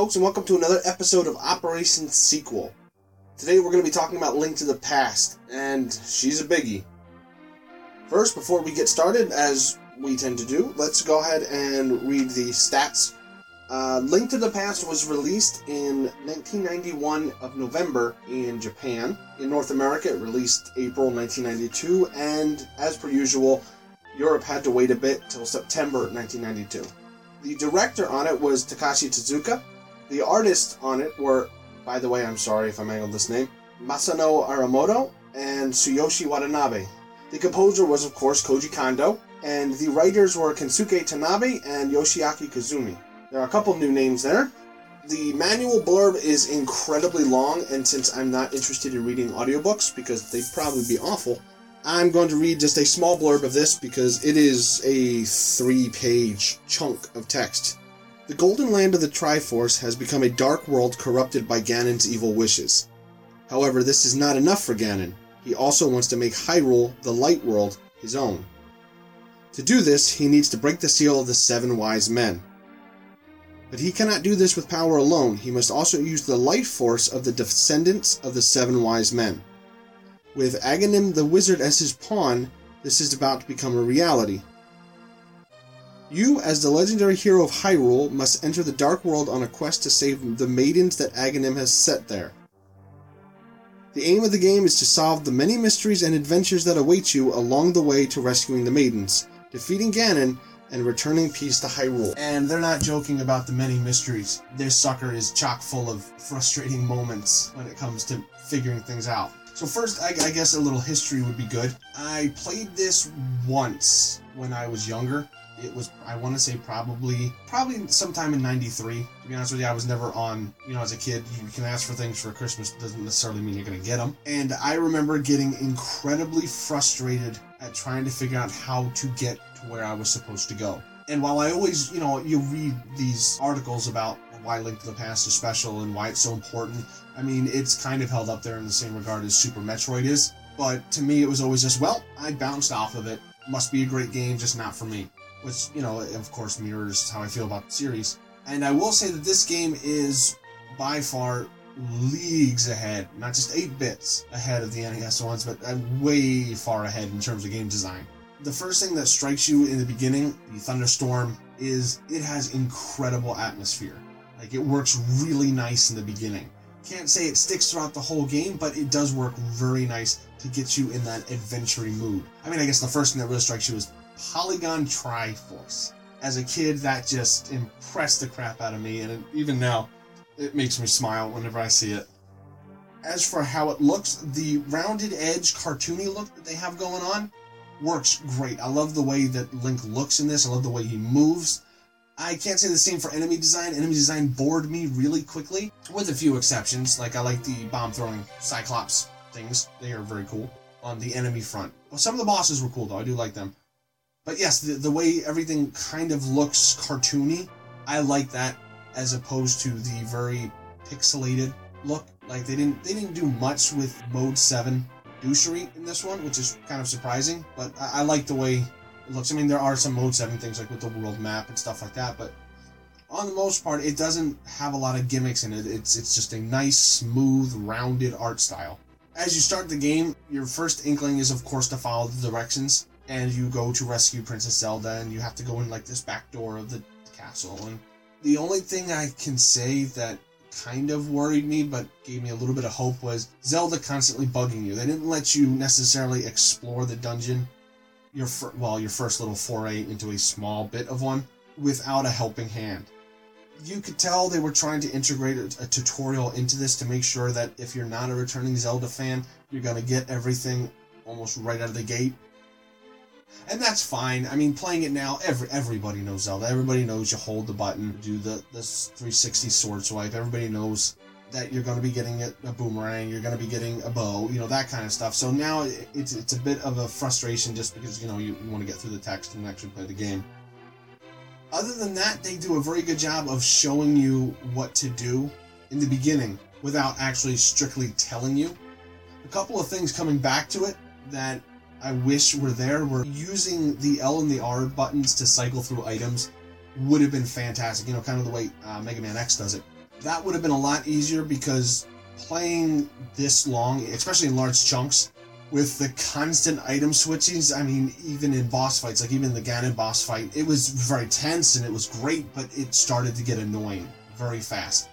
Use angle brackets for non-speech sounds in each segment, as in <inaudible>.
Folks, and welcome to another episode of Operation Sequel. Today we're going to be talking about Link to the Past, and she's a biggie. First, before we get started, as we tend to do, let's go ahead and read the stats. Uh, Link to the Past was released in 1991 of November in Japan. In North America, it released April 1992, and as per usual, Europe had to wait a bit till September 1992. The director on it was Takashi Tezuka. The artists on it were, by the way, I'm sorry if I mangled this name, Masano Aramoto and Tsuyoshi Watanabe. The composer was, of course, Koji Kondo, and the writers were Kensuke Tanabe and Yoshiaki Kazumi. There are a couple new names there. The manual blurb is incredibly long, and since I'm not interested in reading audiobooks because they'd probably be awful, I'm going to read just a small blurb of this because it is a three page chunk of text. The Golden Land of the Triforce has become a dark world corrupted by Ganon's evil wishes. However, this is not enough for Ganon. He also wants to make Hyrule, the Light World, his own. To do this, he needs to break the seal of the Seven Wise Men. But he cannot do this with power alone, he must also use the light force of the descendants of the Seven Wise Men. With Aghanim the Wizard as his pawn, this is about to become a reality. You, as the legendary hero of Hyrule, must enter the Dark World on a quest to save the maidens that Aghanim has set there. The aim of the game is to solve the many mysteries and adventures that await you along the way to rescuing the maidens, defeating Ganon, and returning peace to Hyrule. And they're not joking about the many mysteries. This sucker is chock full of frustrating moments when it comes to figuring things out. So first, I, I, guess a little history would be good. I played this once when I was younger. It was, I want to say, probably, probably sometime in '93. To be honest with you, I was never on. You know, as a kid, you can ask for things for Christmas. Doesn't necessarily mean you're going to get them. And I remember getting incredibly frustrated at trying to figure out how to get to where I was supposed to go. And while I always, you know, you read these articles about why Link to the Past is special and why it's so important. I mean, it's kind of held up there in the same regard as Super Metroid is. But to me, it was always just, well, I bounced off of it. Must be a great game, just not for me. Which, you know, of course mirrors how I feel about the series. And I will say that this game is by far leagues ahead, not just 8 bits ahead of the NES ones, but uh, way far ahead in terms of game design. The first thing that strikes you in the beginning, the thunderstorm, is it has incredible atmosphere. Like it works really nice in the beginning. Can't say it sticks throughout the whole game, but it does work very nice to get you in that adventure mood. I mean, I guess the first thing that really strikes you is Polygon Triforce. As a kid, that just impressed the crap out of me, and even now, it makes me smile whenever I see it. As for how it looks, the rounded edge cartoony look that they have going on works great. I love the way that Link looks in this. I love the way he moves. I can't say the same for enemy design. Enemy design bored me really quickly, with a few exceptions. Like I like the bomb throwing Cyclops things; they are very cool on the enemy front. Well, some of the bosses were cool though. I do like them. But yes, the, the way everything kind of looks cartoony, I like that as opposed to the very pixelated look. Like they didn't they didn't do much with Mode Seven douchery in this one, which is kind of surprising. But I, I like the way it looks. I mean, there are some mode 7 things like with the world map and stuff like that, but on the most part, it doesn't have a lot of gimmicks in it. It's it's just a nice, smooth, rounded art style. As you start the game, your first inkling is, of course, to follow the directions, and you go to rescue Princess Zelda, and you have to go in like this back door of the castle. And the only thing I can say that kind of worried me, but gave me a little bit of hope was Zelda constantly bugging you. They didn't let you necessarily explore the dungeon your fir- well your first little foray into a small bit of one without a helping hand. You could tell they were trying to integrate a, a tutorial into this to make sure that if you're not a returning Zelda fan, you're to get everything almost right out of the gate. And that's fine. I mean, playing it now, every everybody knows Zelda. Everybody knows you hold the button, do the the 360 sword swipe. Everybody knows that you're going to be getting a, a boomerang, you're going to be getting a bow, you know, that kind of stuff. So now it's, it's a bit of a frustration just because, you know, you, you want to get through the text and actually play the game. Other than that, they do a very good job of showing you what to do in the beginning without actually strictly telling you. A couple of things coming back to it that I wish we were there were using the L and the R buttons to cycle through items would have been fantastic. You know, kind of the way uh, Mega Man X does it. That would have been a lot easier because playing this long, especially in large chunks, with the constant item switchings, I mean, even in boss fights, like even the Ganon boss fight, it was very tense and it was great, but it started to get annoying very fast.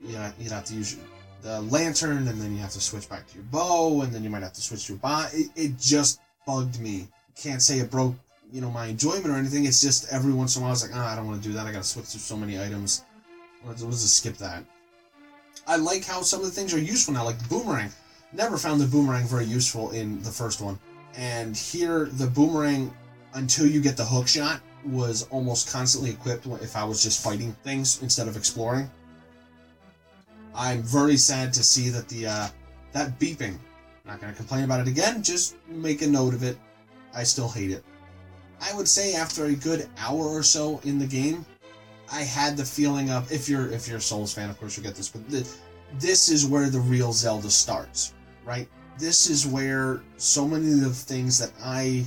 Yeah, you'd have to use the lantern, and then you have to switch back to your bow, and then you might have to switch to your bot. It, it just bugged me. Can't say it broke, you know, my enjoyment or anything. It's just every once in a while, I was like, ah, oh, I don't want to do that. I got to switch through so many items. Let's, let's just skip that. I like how some of the things are useful now, like the boomerang. Never found the boomerang very useful in the first one. And here, the boomerang, until you get the hook shot, was almost constantly equipped if I was just fighting things instead of exploring. I'm very sad to see that the uh, that beeping. Not gonna complain about it again. Just make a note of it. I still hate it. I would say after a good hour or so in the game, I had the feeling of if you're if you're a Souls fan, of course you'll get this, but the, this is where the real Zelda starts, right? This is where so many of the things that I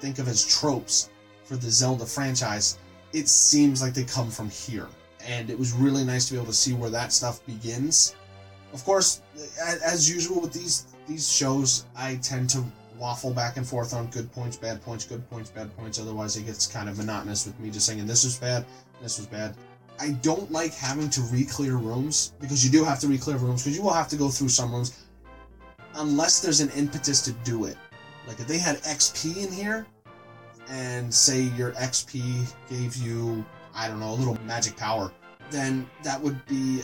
think of as tropes for the Zelda franchise, it seems like they come from here. And it was really nice to be able to see where that stuff begins. Of course, as usual with these these shows, I tend to waffle back and forth on good points, bad points, good points, bad points. Otherwise, it gets kind of monotonous with me just saying this was bad, this was bad. I don't like having to re-clear rooms because you do have to re-clear rooms because you will have to go through some rooms unless there's an impetus to do it. Like if they had XP in here, and say your XP gave you, I don't know, a little magic power, then that would be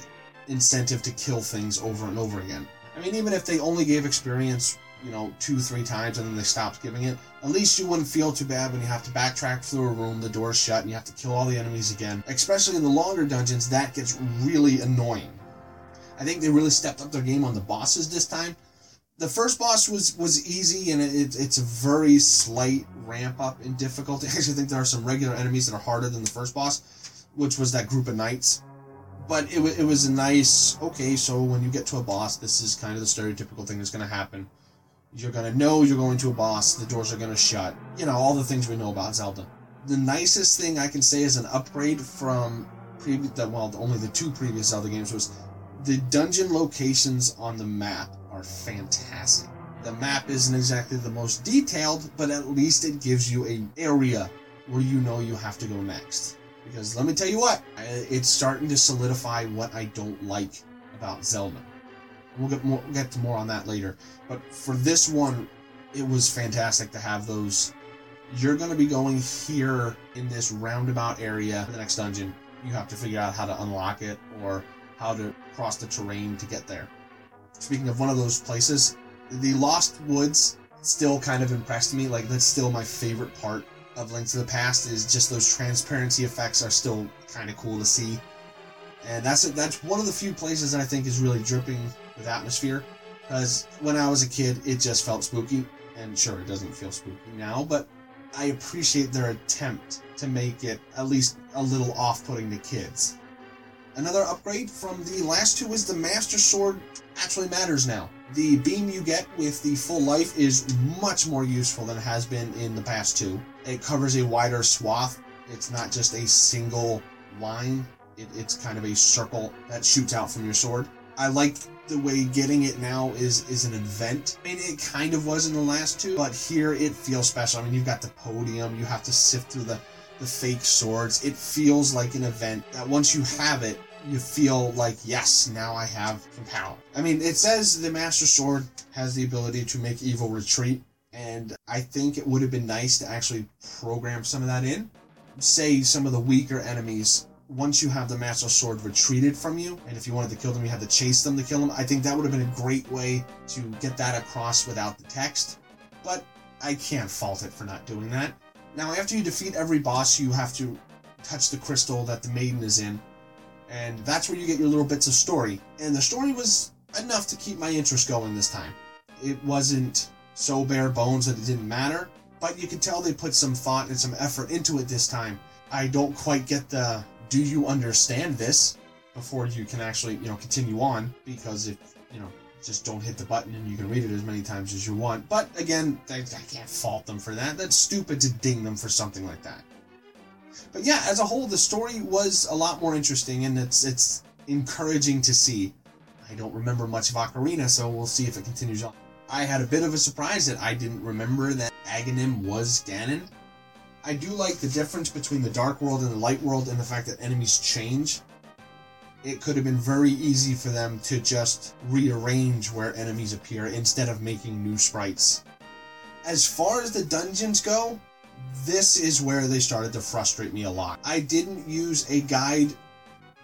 incentive to kill things over and over again. I mean, even if they only gave experience, you know, two, three times and then they stopped giving it, at least you wouldn't feel too bad when you have to backtrack through a room, the door's shut, and you have to kill all the enemies again. Especially in the longer dungeons, that gets really annoying. I think they really stepped up their game on the bosses this time the first boss was was easy and it, it's a very slight ramp up in difficulty. <laughs> I actually think there are some regular enemies that are harder than the first boss, which was that group of knights. But it, it was a nice, okay, so when you get to a boss, this is kind of the stereotypical thing that's going to happen. You're going to know you're going to a boss, the doors are going to shut. You know, all the things we know about Zelda. The nicest thing I can say is an upgrade from previous, well, only the two previous Zelda games was the dungeon locations on the map are fantastic. The map isn't exactly the most detailed, but at least it gives you an area where you know you have to go next. Because let me tell you what, it's starting to solidify what I don't like about Zelda. We'll get more get to more on that later. But for this one, it was fantastic to have those. You're going to be going here in this roundabout area in the next dungeon. You have to figure out how to unlock it or how to cross the terrain to get there. Speaking of one of those places, the Lost Woods still kind of impressed me. Like that's still my favorite part of Link to the Past is just those transparency effects are still kind of cool to see. And that's that's one of the few places that I think is really dripping with atmosphere. Because when I was a kid, it just felt spooky. And sure, it doesn't feel spooky now, but I appreciate their attempt to make it at least a little off-putting to kids. Another upgrade from the last two is the Master Sword actually matters now. The beam you get with the full life is much more useful than it has been in the past two. It covers a wider swath. It's not just a single line. It, it's kind of a circle that shoots out from your sword. I like the way getting it now is is an event. I mean, it kind of was in the last two, but here it feels special. I mean, you've got the podium. You have to sift through the the fake swords. It feels like an event that once you have it, you feel like, yes, now I have some power. I mean, it says the Master Sword has the ability to make evil retreat, and I think it would have been nice to actually program some of that in. Say some of the weaker enemies, once you have the Master Sword retreated from you, and if you wanted to kill them, you had to chase them to kill them. I think that would have been a great way to get that across without the text, but I can't fault it for not doing that. Now, after you defeat every boss, you have to touch the crystal that the maiden is in, and that's where you get your little bits of story. And the story was enough to keep my interest going this time. It wasn't so bare bones that it didn't matter, but you could tell they put some thought and some effort into it this time. I don't quite get the do you understand this before you can actually, you know, continue on because if, you know, just don't hit the button and you can read it as many times as you want. But again, I, I can't fault them for that. That's stupid to ding them for something like that. But yeah, as a whole, the story was a lot more interesting, and it's it's encouraging to see. I don't remember much of Ocarina, so we'll see if it continues on. I had a bit of a surprise that I didn't remember that Aghanim was Ganon. I do like the difference between the Dark World and the Light World and the fact that enemies change. It could have been very easy for them to just rearrange where enemies appear instead of making new sprites. As far as the dungeons go, this is where they started to frustrate me a lot. I didn't use a guide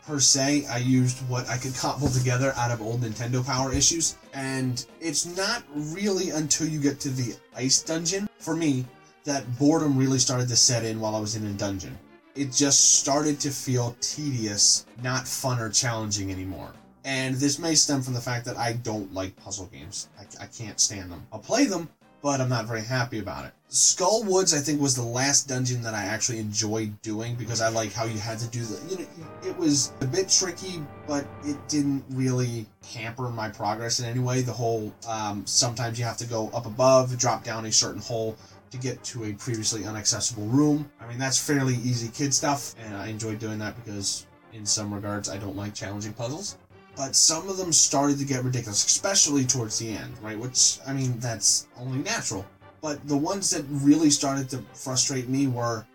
per se. I used what I could cobble together out of old Nintendo Power issues. And it's not really until you get to the ice dungeon, for me, that boredom really started to set in while I was in a dungeon. It just started to feel tedious, not fun or challenging anymore. And this may stem from the fact that I don't like puzzle games. I, I can't stand them. I'll play them, but I'm not very happy about it. Skull Woods, I think, was the last dungeon that I actually enjoyed doing because I like how you had to do the. You know, it was a bit tricky, but it didn't really hamper my progress in any way. The whole um, sometimes you have to go up above, drop down a certain hole to get to a previously inaccessible room. I mean, that's fairly easy kid stuff, and I enjoyed doing that because, in some regards, I don't like challenging puzzles but some of them started to get ridiculous, especially towards the end, right? Which, I mean, that's only natural. But the ones that really started to frustrate me were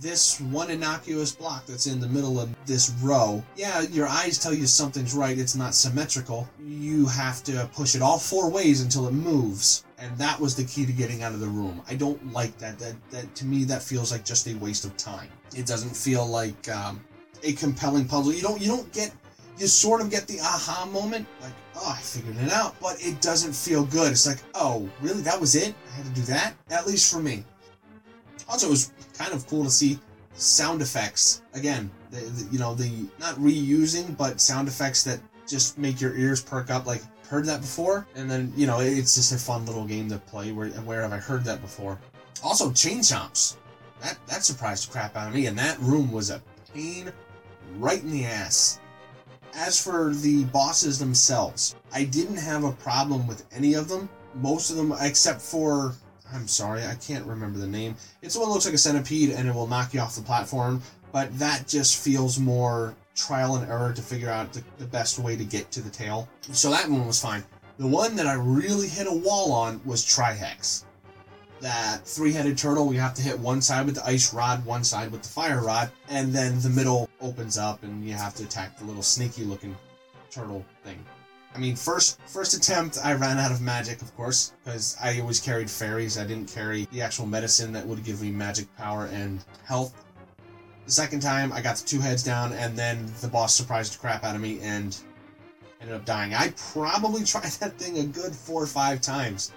this one innocuous block that's in the middle of this row. Yeah, your eyes tell you something's right, it's not symmetrical. You have to push it all four ways until it moves. And that was the key to getting out of the room. I don't like that. That, that to me, that feels like just a waste of time. It doesn't feel like um, a compelling puzzle. You don't you don't get you sort of get the aha moment, like, oh, I figured it out, but it doesn't feel good. It's like, oh, really? That was it? I had to do that? At least for me. Also, it was kind of cool to see sound effects. Again, the, the, you know, the not reusing, but sound effects that just make your ears perk up. Like, heard that before? And then, you know, it's just a fun little game to play. Where, where have I heard that before? Also, chain chomps. That, that surprised the crap out of me, and that room was a pain right in the ass. As for the bosses themselves, I didn't have a problem with any of them. Most of them, except for I'm sorry, I can't remember the name. It's the one that looks like a centipede and it will knock you off the platform, but that just feels more trial and error to figure out the, the, best way to get to the tail. So that one was fine. The one that I really hit a wall on was Trihex that three-headed turtle we have to hit one side with the ice rod one side with the fire rod and then the middle opens up and you have to attack the little sneaky looking turtle thing i mean first first attempt i ran out of magic of course because i always carried fairies i didn't carry the actual medicine that would give me magic power and health the second time i got the two heads down and then the boss surprised the crap out of me and ended up dying i probably <laughs> tried that thing a good four or five times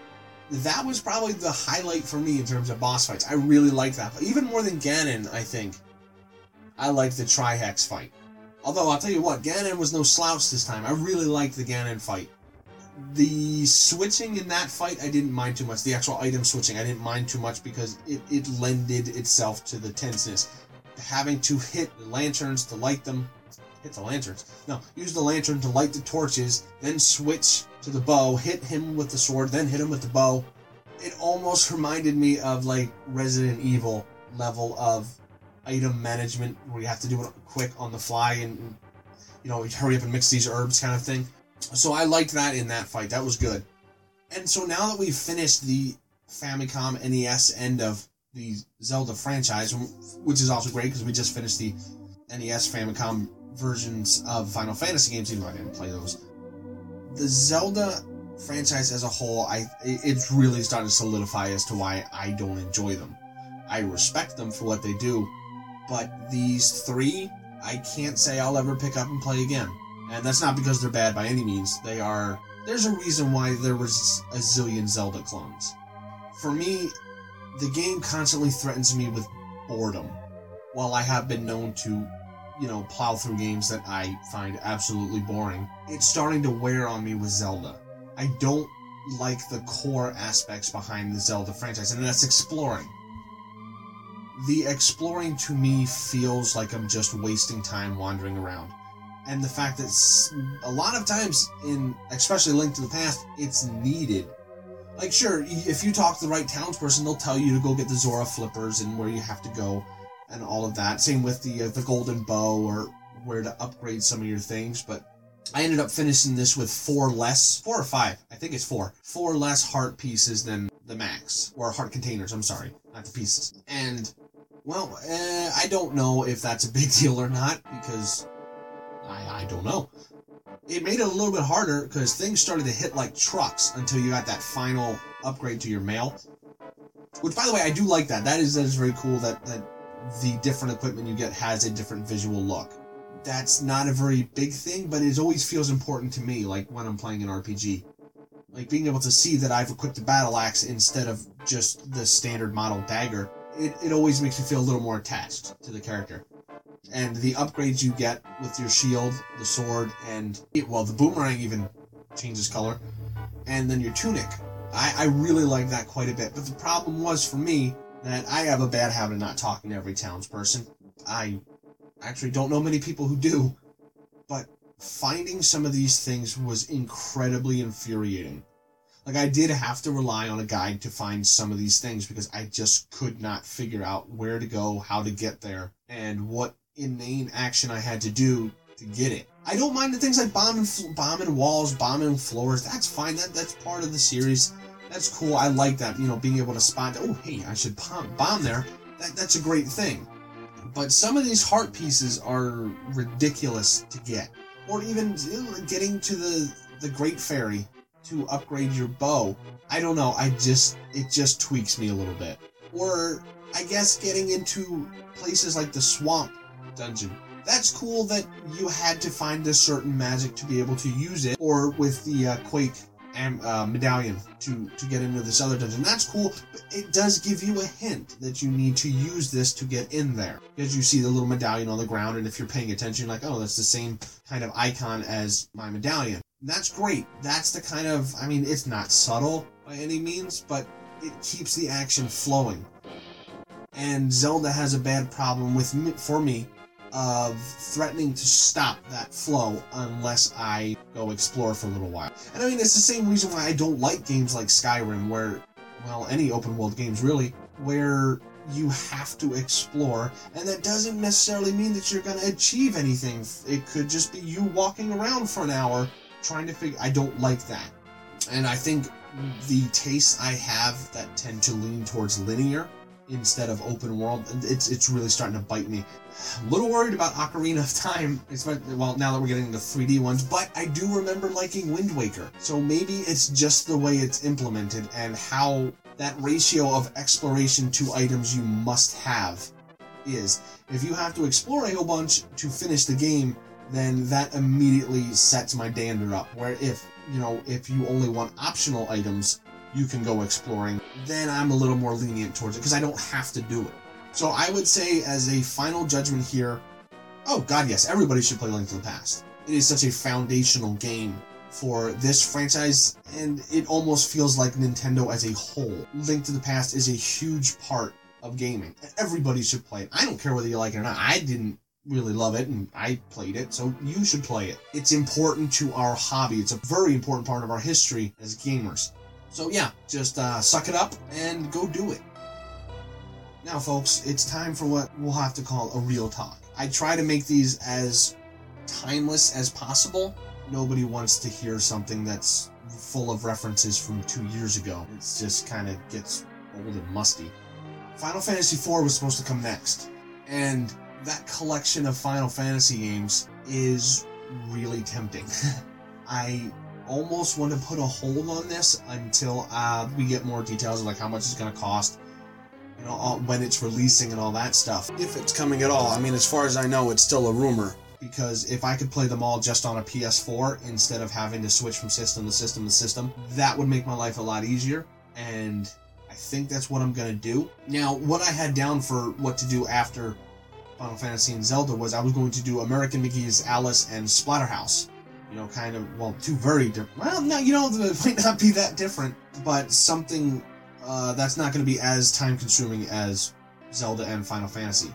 that was probably the highlight for me in terms of boss fights. I really liked that. Even more than Ganon, I think. I liked the Trihex fight. Although, I'll tell you what, Ganon was no slouch this time. I really liked the Ganon fight. The switching in that fight, I didn't mind too much. The actual item switching, I didn't mind too much because it, it lended itself to the tenseness. Having to hit the lanterns to light them, hit the lanterns. No, use the lantern to light the torches, then switch to the bow, hit him with the sword, then hit him with the bow. It almost reminded me of like Resident Evil level of item management where you have to do it quick on the fly and you know hurry up and mix these herbs kind of thing. So I liked that in that fight. That was good. And so now that we've finished the Famicom NES end of the Zelda franchise, which is also great because we just finished the NES Famicom versions of Final Fantasy games, even though I didn't play those. The Zelda franchise as a whole, I it's really starting to solidify as to why I don't enjoy them. I respect them for what they do, but these three, I can't say I'll ever pick up and play again. And that's not because they're bad by any means. They are. There's a reason why there was a zillion Zelda clones. For me, the game constantly threatens me with boredom. While I have been known to you know, plow through games that I find absolutely boring. It's starting to wear on me with Zelda. I don't like the core aspects behind the Zelda franchise, and that's exploring. The exploring to me feels like I'm just wasting time wandering around. And the fact that a lot of times in, especially Link to the Past, it's needed. Like, sure, if you talk to the right townsperson, they'll tell you to go get the Zora flippers and where you have to go and all of that. Same with the uh, the golden bow or where to upgrade some of your things. But I ended up finishing this with four less, four or five. I think it's four, four less heart pieces than the max or heart containers. I'm sorry, not the pieces. And well, uh, I don't know if that's a big <laughs> deal or not because I I don't know. It made it a little bit harder because things started to hit like trucks until you got that final upgrade to your mail. Which, by the way, I do like that. That is that is very cool. That that the different equipment you get has a different visual look. That's not a very big thing, but it always feels important to me, like when I'm playing an RPG. Like being able to see that I've equipped a battle axe instead of just the standard model dagger, it, it always makes me feel a little more attached to the character. And the upgrades you get with your shield, the sword, and well, the boomerang even changes color, and then your tunic. I, I really like that quite a bit. But the problem was for me that I have a bad habit of not talking to every townsperson. I actually don't know many people who do, but finding some of these things was incredibly infuriating. Like I did have to rely on a guide to find some of these things because I just could not figure out where to go, how to get there, and what inane action I had to do to get it. I don't mind the things like bombing, bombing walls, bombing floors. That's fine. That that's part of the series. That's cool. I like that. You know, being able to spot. Oh, hey, I should bomb, bomb there. That, that's a great thing. But some of these heart pieces are ridiculous to get, or even getting to the the Great Fairy to upgrade your bow. I don't know. I just it just tweaks me a little bit. Or I guess getting into places like the swamp dungeon. That's cool that you had to find a certain magic to be able to use it, or with the uh, Quake am, uh, medallion to to get into this other dungeon. That's cool, but it does give you a hint that you need to use this to get in there because you see the little medallion on the ground, and if you're paying attention, like, oh, that's the same kind of icon as my medallion. That's great. That's the kind of I mean, it's not subtle by any means, but it keeps the action flowing. And Zelda has a bad problem with for me of threatening to stop that flow unless I go explore for a little while. And I mean, it's the same reason why I don't like games like Skyrim, where, well, any open world games really, where you have to explore, and that doesn't necessarily mean that you're going to achieve anything. It could just be you walking around for an hour trying to figure. I don't like that. And I think the tastes I have that tend to lean towards linear instead of open world, it's it's really starting to bite me. A little worried about Ocarina of Time, well, now that we're getting the 3D ones, but I do remember liking Wind Waker. So maybe it's just the way it's implemented and how that ratio of exploration to items you must have is. If you have to explore a whole bunch to finish the game, then that immediately sets my dander up. Where if, you know, if you only want optional items, you can go exploring, then I'm a little more lenient towards it because I don't have to do it. So I would say, as a final judgment here, oh god, yes, everybody should play Link to the Past. It is such a foundational game for this franchise, and it almost feels like Nintendo as a whole. Link to the Past is a huge part of gaming. Everybody should play it. I don't care whether you like it or not. I didn't really love it and I played it, so you should play it. It's important to our hobby. It's a very important part of our history as gamers. So yeah, just uh, suck it up and go do it. Now, folks, it's time for what we'll have to call a real talk. I try to make these as timeless as possible. Nobody wants to hear something that's full of references from two years ago. It just kind of gets old and musty. Final Fantasy IV was supposed to come next, and that collection of Final Fantasy games is really tempting. <laughs> I almost want to put a hold on this until uh, we get more details of like how much it's going to cost you know, all, when it's releasing and all that stuff. If it's coming at all. I mean, as far as I know, it's still a rumor. Because if I could play them all just on a PS4 instead of having to switch from system to system to system, that would make my life a lot easier. And I think that's what I'm going to do. Now, what I had down for what to do after Final Fantasy and Zelda was I was going to do American McGee's Alice and Splatterhouse. You know, kind of, well, two very different. Well, no, you know, it might not be that different, but something uh, that's not going to be as time consuming as Zelda and Final Fantasy.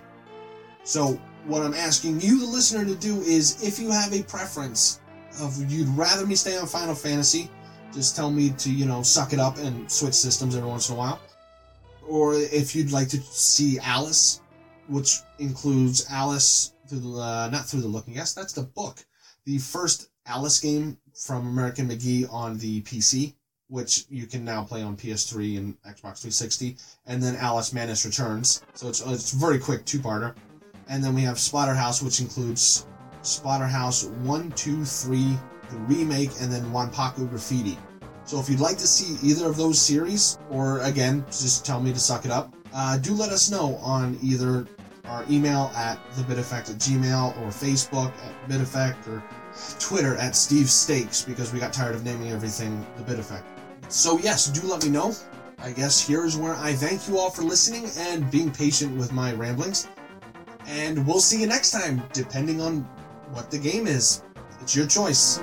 So, what I'm asking you, the listener, to do is if you have a preference of you'd rather me stay on Final Fantasy, just tell me to, you know, suck it up and switch systems every once in a while. Or if you'd like to see Alice, which includes Alice through the uh, not through the Looking Glass. That's the book. The first Alice game from American McGee on the PC, which you can now play on PS3 and Xbox 360, and then Alice Madness Returns. So it's it's a very quick two-parter. And then we have Splatterhouse, which includes Splatterhouse 1, 2, 3, the remake, and then Wanpaku Graffiti. So if you'd like to see either of those series, or again, just tell me to suck it up, uh, do let us know on either our email at thebiteffect at gmail or Facebook at biteffect or Twitter at Steve Stakes because we got tired of naming everything the bit effect. So yes, do let me know. I guess here's where I thank you all for listening and being patient with my ramblings. And we'll see you next time, depending on what the game is. It's your choice.